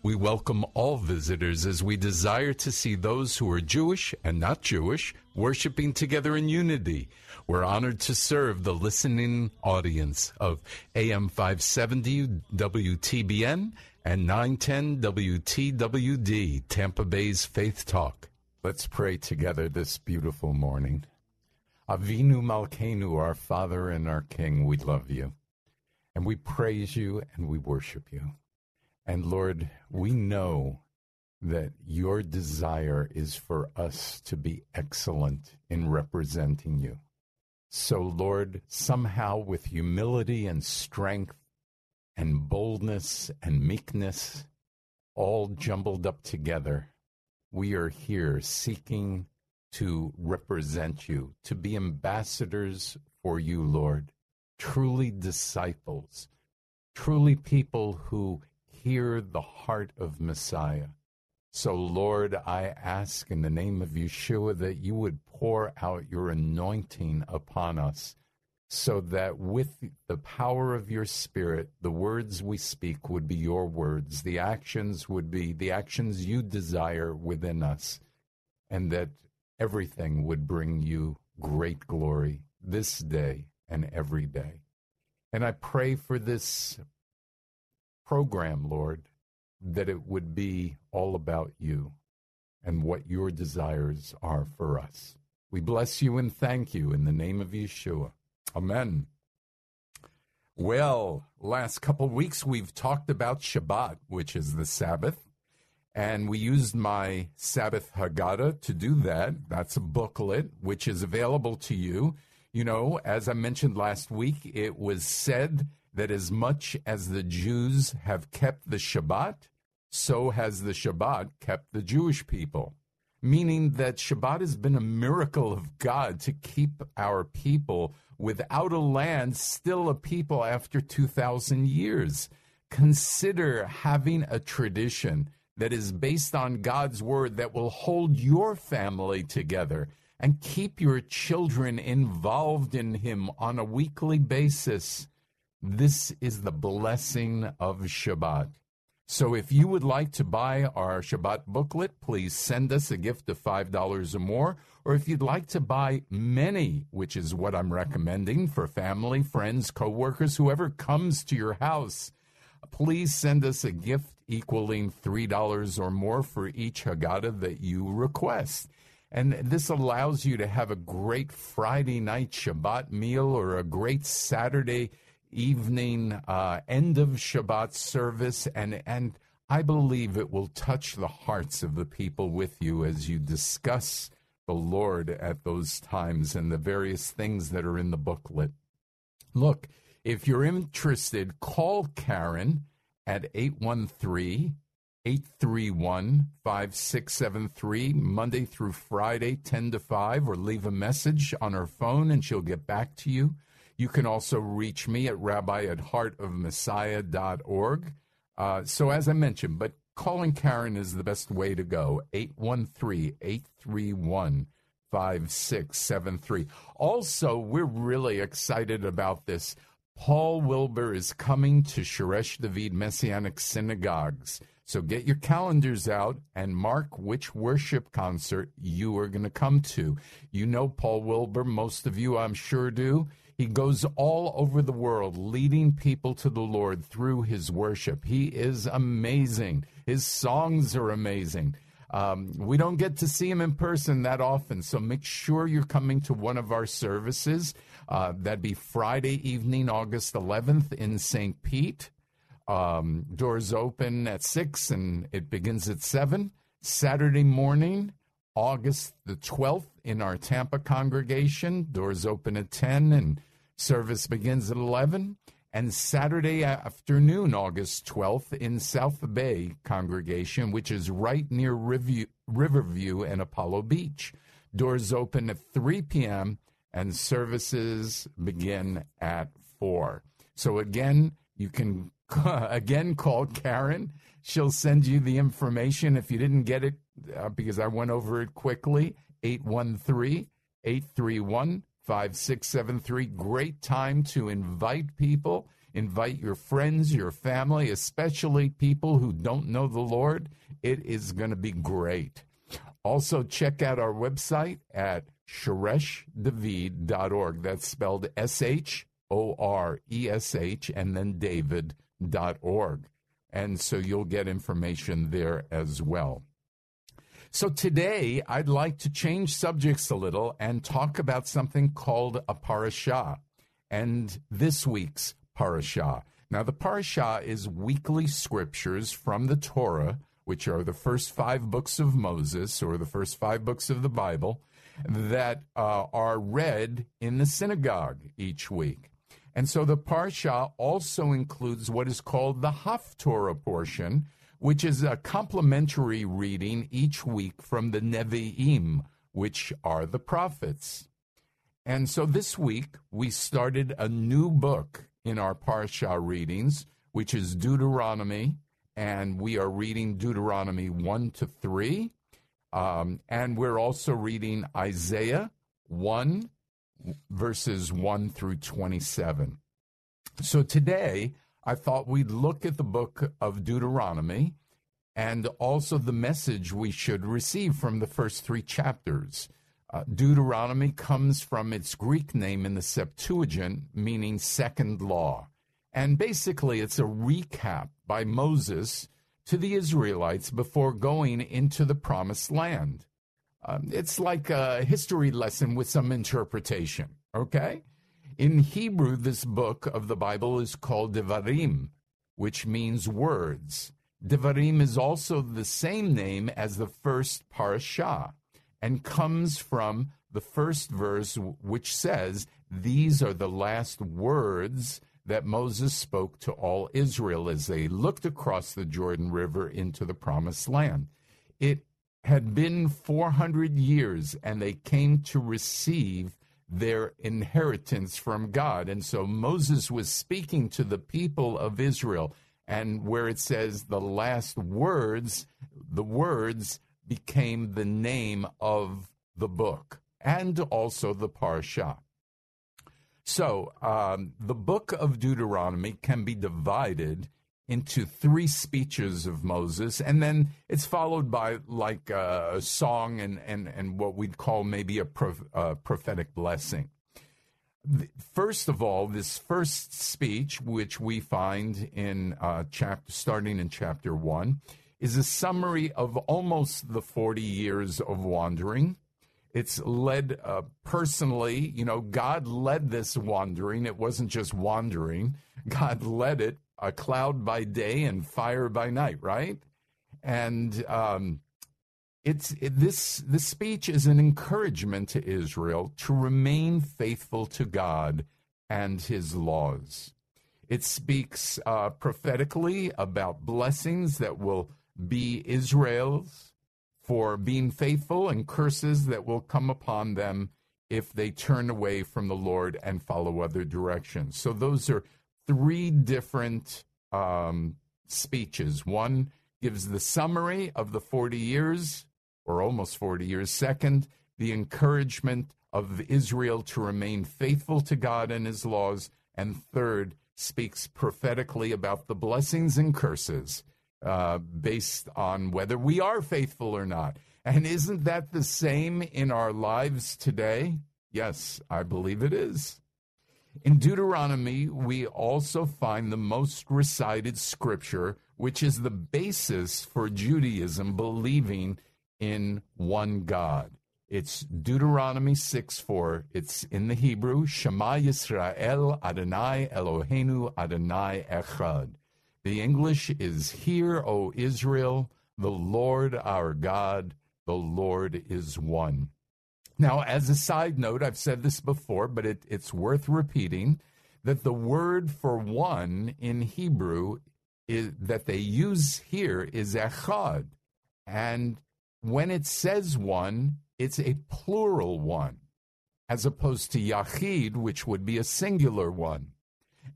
We welcome all visitors as we desire to see those who are Jewish and not Jewish worshiping together in unity. We're honored to serve the listening audience of AM 570 WTBN and 910 WTWD, Tampa Bay's Faith Talk. Let's pray together this beautiful morning. Avinu Malkeinu, our Father and our King, we love you. And we praise you and we worship you. And Lord, we know that your desire is for us to be excellent in representing you. So, Lord, somehow with humility and strength and boldness and meekness, all jumbled up together, we are here seeking to represent you, to be ambassadors for you, Lord, truly disciples, truly people who hear the heart of Messiah. So, Lord, I ask in the name of Yeshua that you would pour out your anointing upon us so that with the power of your Spirit, the words we speak would be your words, the actions would be the actions you desire within us, and that everything would bring you great glory this day and every day. And I pray for this program, Lord, that it would be all about you and what your desires are for us. We bless you and thank you in the name of Yeshua. Amen. Well, last couple weeks we've talked about Shabbat, which is the Sabbath, and we used my Sabbath Haggadah to do that. That's a booklet which is available to you. You know, as I mentioned last week, it was said that as much as the Jews have kept the Shabbat, so has the Shabbat kept the Jewish people. Meaning that Shabbat has been a miracle of God to keep our people without a land, still a people after 2,000 years. Consider having a tradition that is based on God's word that will hold your family together and keep your children involved in Him on a weekly basis. This is the blessing of Shabbat. So if you would like to buy our Shabbat booklet, please send us a gift of $5 or more. Or if you'd like to buy many, which is what I'm recommending for family, friends, coworkers, whoever comes to your house, please send us a gift equaling $3 or more for each Haggadah that you request. And this allows you to have a great Friday night Shabbat meal or a great Saturday evening uh, end of Shabbat service, and and I believe it will touch the hearts of the people with you as you discuss the Lord at those times and the various things that are in the booklet. Look, if you're interested, call Karen at 813 831 5673, Monday through Friday, 10 to 5, or leave a message on her phone and she'll get back to you. You can also reach me at rabbi at heartofmessiah.org. Uh, so, as I mentioned, but calling Karen is the best way to go 813 831 5673. Also, we're really excited about this. Paul Wilbur is coming to Shoresh David Messianic Synagogues. So get your calendars out and mark which worship concert you are going to come to. You know Paul Wilbur, most of you I'm sure do. He goes all over the world leading people to the Lord through his worship. He is amazing. His songs are amazing. Um, we don't get to see him in person that often, so make sure you're coming to one of our services. Uh, that'd be Friday evening, August 11th in St. Pete. Um, doors open at 6 and it begins at 7. Saturday morning, August the 12th, in our Tampa congregation. Doors open at 10 and service begins at 11. And Saturday afternoon, August 12th, in South Bay congregation, which is right near Riverview, and Apollo Beach. Doors open at 3 p.m. and services begin at 4. So again, you can again, call Karen. She'll send you the information if you didn't get it uh, because I went over it quickly. 813 831 5673. Great time to invite people, invite your friends, your family, especially people who don't know the Lord. It is going to be great. Also, check out our website at shoreshdavid.org. That's spelled S H O R E S H and then David org. And so you'll get information there as well. So today, I'd like to change subjects a little and talk about something called a parashah and this week's parashah. Now, the parashah is weekly scriptures from the Torah, which are the first five books of Moses or the first five books of the Bible, that uh, are read in the synagogue each week. And so the Parsha also includes what is called the Haftorah portion, which is a complementary reading each week from the Nevi'im, which are the prophets. And so this week we started a new book in our Parsha readings, which is Deuteronomy, and we are reading Deuteronomy 1 to 3. Um, and we're also reading Isaiah 1 verses 1 through 27. So today, I thought we'd look at the book of Deuteronomy and also the message we should receive from the first three chapters. Uh, Deuteronomy comes from its Greek name in the Septuagint, meaning second law. And basically, it's a recap by Moses to the Israelites before going into the promised land. Um, it's like a history lesson with some interpretation, okay? In Hebrew, this book of the Bible is called Devarim, which means words. Devarim is also the same name as the first parashah and comes from the first verse, which says, These are the last words that Moses spoke to all Israel as they looked across the Jordan River into the promised land. It had been 400 years and they came to receive their inheritance from God. And so Moses was speaking to the people of Israel. And where it says the last words, the words became the name of the book and also the Parsha. So um, the book of Deuteronomy can be divided into three speeches of Moses, and then it's followed by like a song and, and, and what we'd call maybe a, a prophetic blessing. First of all, this first speech, which we find in uh, chapter starting in chapter one, is a summary of almost the 40 years of wandering. It's led uh, personally, you know, God led this wandering. It wasn't just wandering, God led it a cloud by day and fire by night, right? And um, it's it, this this speech is an encouragement to Israel to remain faithful to God and His laws. It speaks uh, prophetically about blessings that will be Israel's for being faithful and curses that will come upon them if they turn away from the Lord and follow other directions. So those are three different um, speeches. One gives the summary of the 40 years, or almost 40 years. Second, the encouragement of Israel to remain faithful to God and his laws. And third, speaks prophetically about the blessings and curses uh, based on whether we are faithful or not. And isn't that the same in our lives today? Yes, I believe it is. In Deuteronomy, we also find the most recited scripture, which is the basis for Judaism believing in one God. It's Deuteronomy 6 4. It's in the Hebrew, Shema Yisrael Adonai Eloheinu Adonai Echad. The English is Hear, O Israel, the Lord our God, the Lord is one. Now, as a side note, I've said this before, but it, it's worth repeating that the word for one in Hebrew is, that they use here is echad. And when it says one, it's a plural one, as opposed to yachid, which would be a singular one.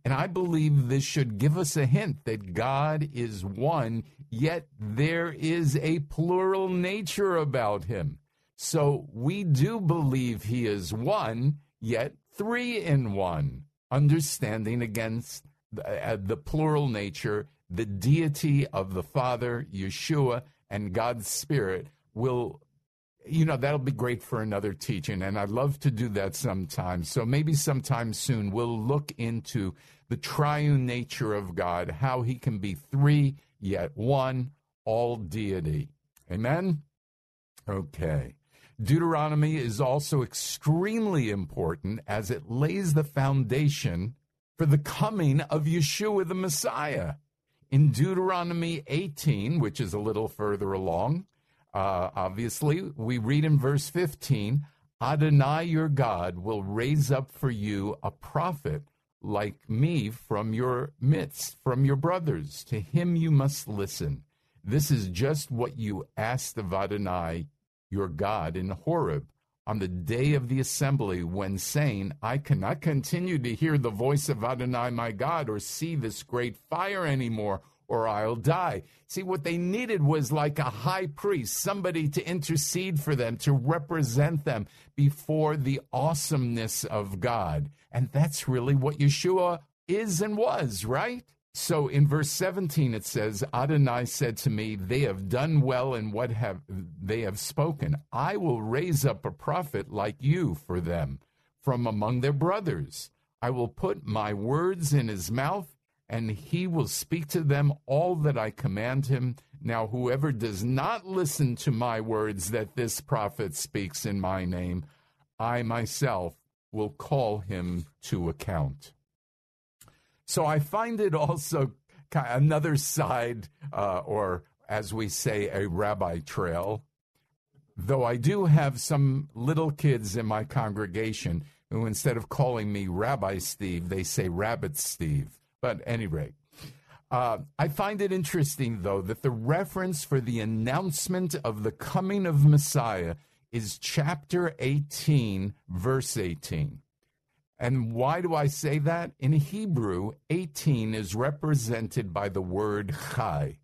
And I believe this should give us a hint that God is one, yet there is a plural nature about him. So we do believe he is one, yet three in one, understanding against the, uh, the plural nature, the deity of the Father, Yeshua, and God's Spirit will you know that'll be great for another teaching and i'd love to do that sometime. So maybe sometime soon we'll look into the triune nature of god how he can be three yet one all deity. Amen? Okay Deuteronomy is also extremely important as it lays the foundation for the coming of Yeshua the Messiah. In Deuteronomy 18, which is a little further along, uh, obviously, we read in verse 15 Adonai your God will raise up for you a prophet like me from your midst, from your brothers. To him you must listen. This is just what you asked of Adonai your God in Horeb on the day of the assembly when saying, I cannot continue to hear the voice of Adonai my God or see this great fire anymore or I'll die. See, what they needed was like a high priest, somebody to intercede for them, to represent them before the awesomeness of God. And that's really what Yeshua is and was, right? So in verse 17 it says, Adonai said to me, They have done well in what have they have spoken. I will raise up a prophet like you for them from among their brothers. I will put my words in his mouth, and he will speak to them all that I command him. Now, whoever does not listen to my words that this prophet speaks in my name, I myself will call him to account. So I find it also another side, uh, or as we say, a rabbi trail. Though I do have some little kids in my congregation who, instead of calling me Rabbi Steve, they say Rabbit Steve. But at any rate, uh, I find it interesting, though, that the reference for the announcement of the coming of Messiah is chapter 18, verse 18. And why do I say that? In Hebrew, 18 is represented by the word chai.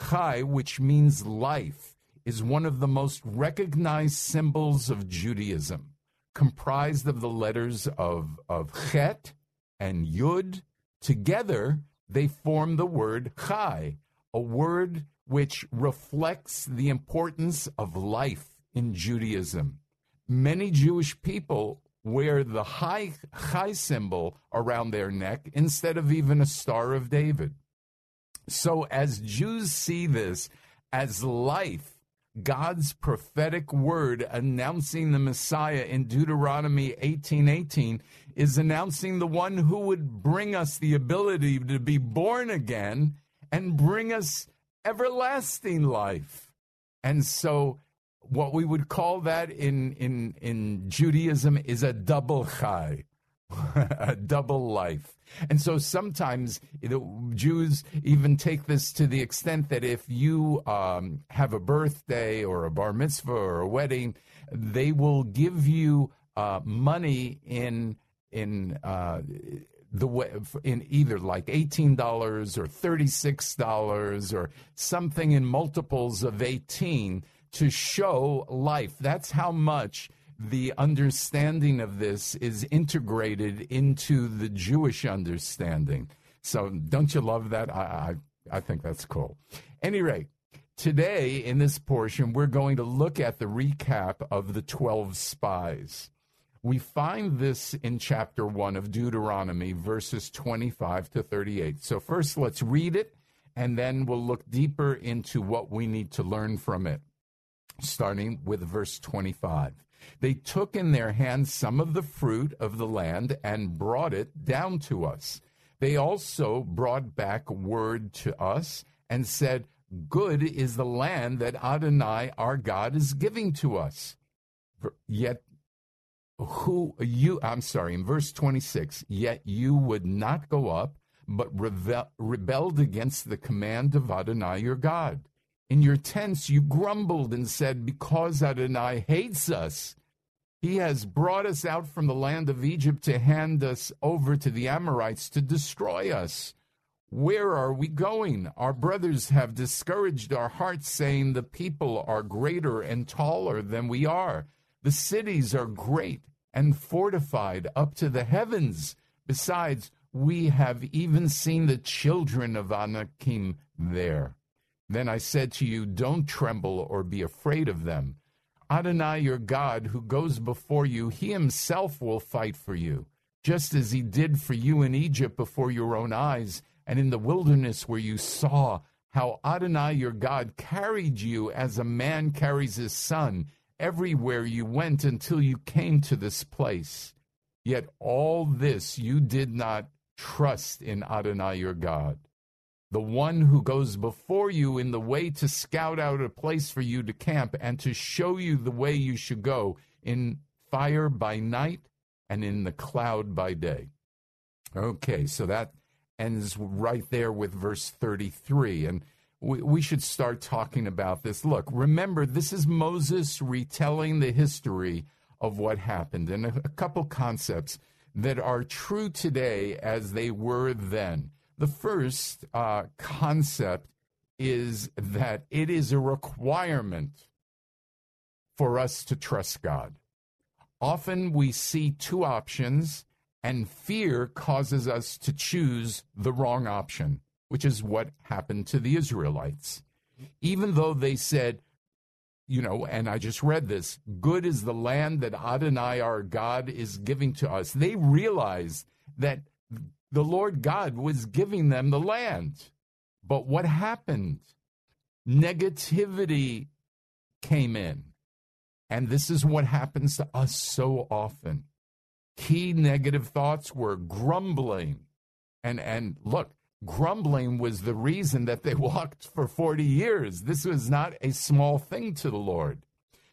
Chai, which means life, is one of the most recognized symbols of Judaism, comprised of the letters of, of chet and yud. Together, they form the word chai, a word which reflects the importance of life in Judaism. Many Jewish people wear the chai chai symbol around their neck instead of even a star of David. So as Jews see this as life, God's prophetic word announcing the Messiah in Deuteronomy 18:18 is announcing the one who would bring us the ability to be born again and bring us everlasting life. And so what we would call that in in in Judaism is a double chai, a double life. And so sometimes the Jews even take this to the extent that if you um, have a birthday or a bar mitzvah or a wedding, they will give you uh, money in in uh, the way in either like $18 or $36 or something in multiples of 18 to show life. That's how much the understanding of this is integrated into the Jewish understanding. So, don't you love that? I, I, I think that's cool. Any rate, today in this portion, we're going to look at the recap of the 12 spies. We find this in chapter 1 of Deuteronomy, verses 25 to 38. So, first, let's read it, and then we'll look deeper into what we need to learn from it, starting with verse 25. They took in their hands some of the fruit of the land and brought it down to us. They also brought back word to us and said, Good is the land that Adonai our God is giving to us. Yet who you I'm sorry, in verse 26, yet you would not go up, but rebelled against the command of Adonai your God. In your tents you grumbled and said, Because Adonai hates us, he has brought us out from the land of Egypt to hand us over to the Amorites to destroy us. Where are we going? Our brothers have discouraged our hearts, saying, The people are greater and taller than we are. The cities are great and fortified up to the heavens. Besides, we have even seen the children of Anakim there. Then I said to you, Don't tremble or be afraid of them. Adonai your God, who goes before you, he himself will fight for you, just as he did for you in Egypt before your own eyes, and in the wilderness where you saw how Adonai your God carried you as a man carries his son everywhere you went until you came to this place. Yet all this you did not trust in Adonai your God, the one who goes before you in the way to scout out a place for you to camp and to show you the way you should go in fire by night and in the cloud by day. Okay, so that ends right there with verse 33. And we, we should start talking about this. Look, remember, this is Moses retelling the history of what happened and a, a couple concepts that are true today as they were then. The first uh, concept is that it is a requirement for us to trust God. Often we see two options, and fear causes us to choose the wrong option which is what happened to the Israelites. Even though they said, you know, and I just read this good is the land that Adonai our God is giving to us. They realized that the Lord God was giving them the land. But what happened? Negativity came in. And this is what happens to us so often. Key negative thoughts were grumbling. And and look, grumbling was the reason that they walked for 40 years. This was not a small thing to the Lord.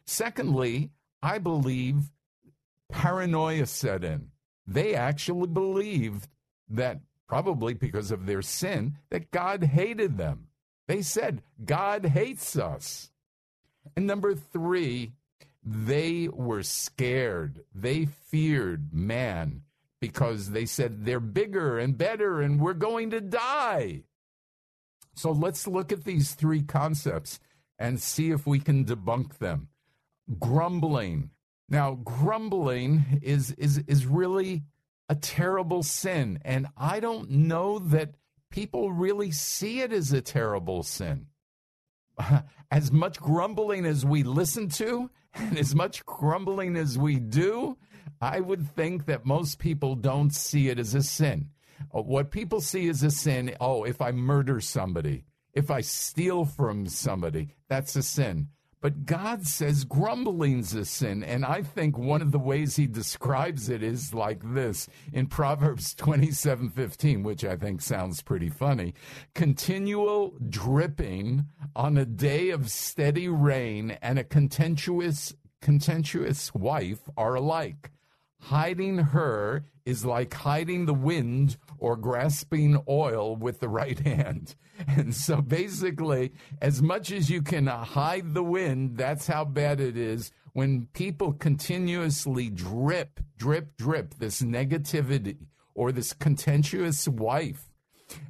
Secondly, I believe paranoia set in. They actually believed that, probably because of their sin, that God hated them. They said, God hates us. And number three, they were scared. They feared man because they said they're bigger and better and we're going to die. So let's look at these three concepts and see if we can debunk them. Grumbling. Now, grumbling is is is really a terrible sin, and I don't know that people really see it as a terrible sin. As much grumbling as we listen to, and as much grumbling as we do, I would think that most people don't see it as a sin. Uh, what people see as a sin, oh, if I murder somebody, if I steal from somebody, that's a sin. But God says grumbling's a sin. And I think one of the ways he describes it is like this in Proverbs 27 15, which I think sounds pretty funny. Continual dripping on a day of steady rain and a contentious, contentious wife are alike. Hiding her is like hiding the wind or grasping oil with the right hand. And so basically, as much as you can hide the wind, that's how bad it is when people continuously drip, drip, drip this negativity or this contentious wife.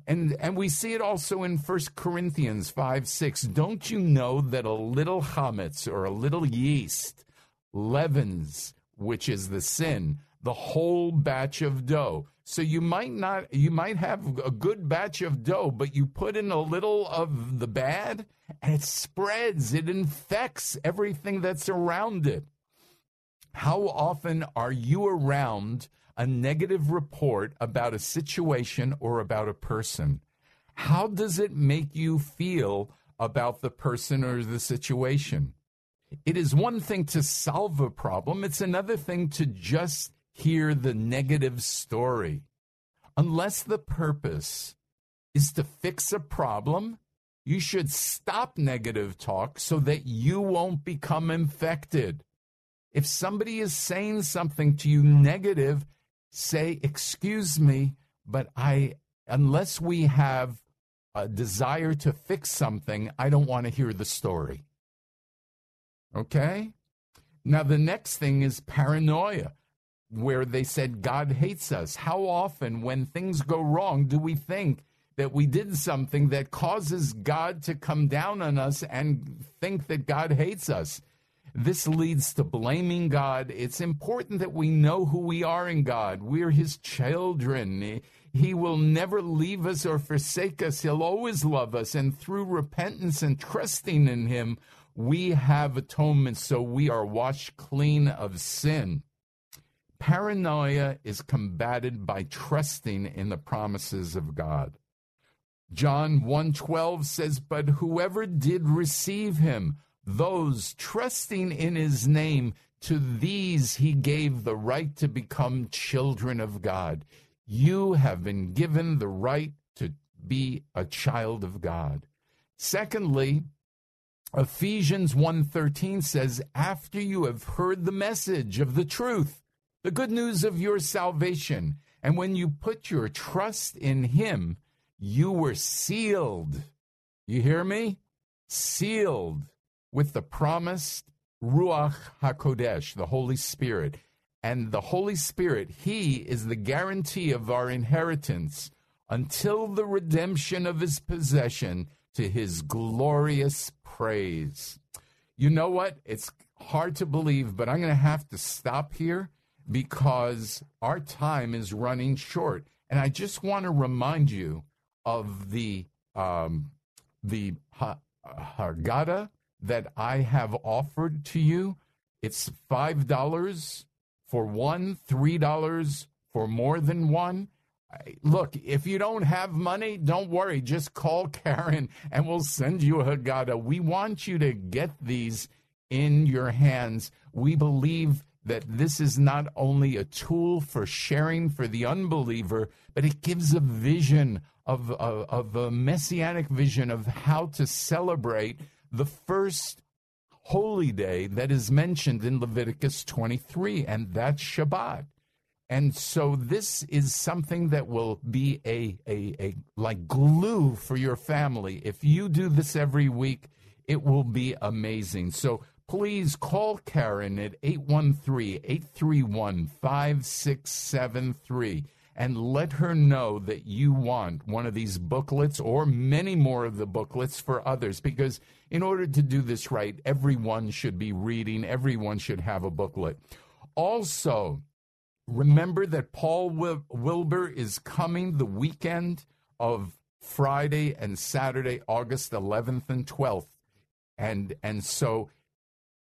And and we see it also in 1 Corinthians 5 6. Don't you know that a little chametz or a little yeast leavens which is the sin, the whole batch of dough. So you might not, you might have a good batch of dough, but you put in a little of the bad and it spreads, it infects everything that's around it. How often are you around a negative report about a situation or about a person? How does it make you feel about the person or the situation? It is one thing to solve a problem, it's another thing to just hear the negative story. Unless the purpose is to fix a problem, you should stop negative talk so that you won't become infected. If somebody is saying something to you negative, say, Excuse me, but I, unless we have a desire to fix something, I don't want to hear the story. Okay? Now, the next thing is paranoia, where they said God hates us. How often, when things go wrong, do we think that we did something that causes God to come down on us and think that God hates us? This leads to blaming God. It's important that we know who we are in God. We're His children. He will never leave us or forsake us. He'll always love us. And through repentance and trusting in Him, we have atonement so we are washed clean of sin. Paranoia is combated by trusting in the promises of God. John 1:12 says, "But whoever did receive him, those trusting in his name, to these he gave the right to become children of God." You have been given the right to be a child of God. Secondly, Ephesians 1:13 says after you have heard the message of the truth the good news of your salvation and when you put your trust in him you were sealed. You hear me? Sealed with the promised ruach hakodesh the holy spirit. And the holy spirit he is the guarantee of our inheritance until the redemption of his possession to his glorious praise. You know what? It's hard to believe, but I'm going to have to stop here because our time is running short. And I just want to remind you of the um, the Haggadah that I have offered to you. It's five dollars for one, three dollars for more than one. Look, if you don't have money, don't worry. Just call Karen and we'll send you a Haggadah. We want you to get these in your hands. We believe that this is not only a tool for sharing for the unbeliever, but it gives a vision of, of, of a messianic vision of how to celebrate the first holy day that is mentioned in Leviticus 23, and that's Shabbat. And so this is something that will be a, a, a like glue for your family. If you do this every week, it will be amazing. So please call Karen at 813-831-5673 and let her know that you want one of these booklets or many more of the booklets for others because in order to do this right, everyone should be reading, everyone should have a booklet. Also, Remember that Paul Wilbur is coming the weekend of Friday and Saturday, August 11th and 12th. And, and so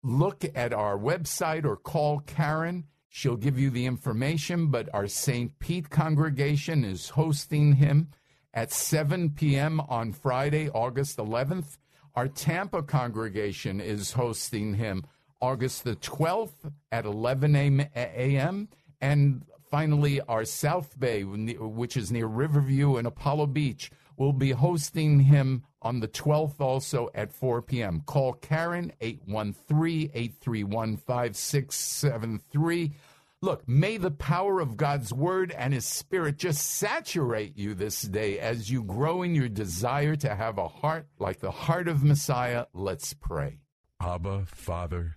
look at our website or call Karen. She'll give you the information, but our St. Pete congregation is hosting him at 7 p.m. on Friday, August 11th. Our Tampa congregation is hosting him August the 12th at 11 a.m. And finally, our South Bay, which is near Riverview and Apollo Beach, will be hosting him on the 12th also at 4 p.m. Call Karen 813 831 5673. Look, may the power of God's word and his spirit just saturate you this day as you grow in your desire to have a heart like the heart of Messiah. Let's pray. Abba, Father,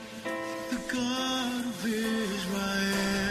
the God of Israel.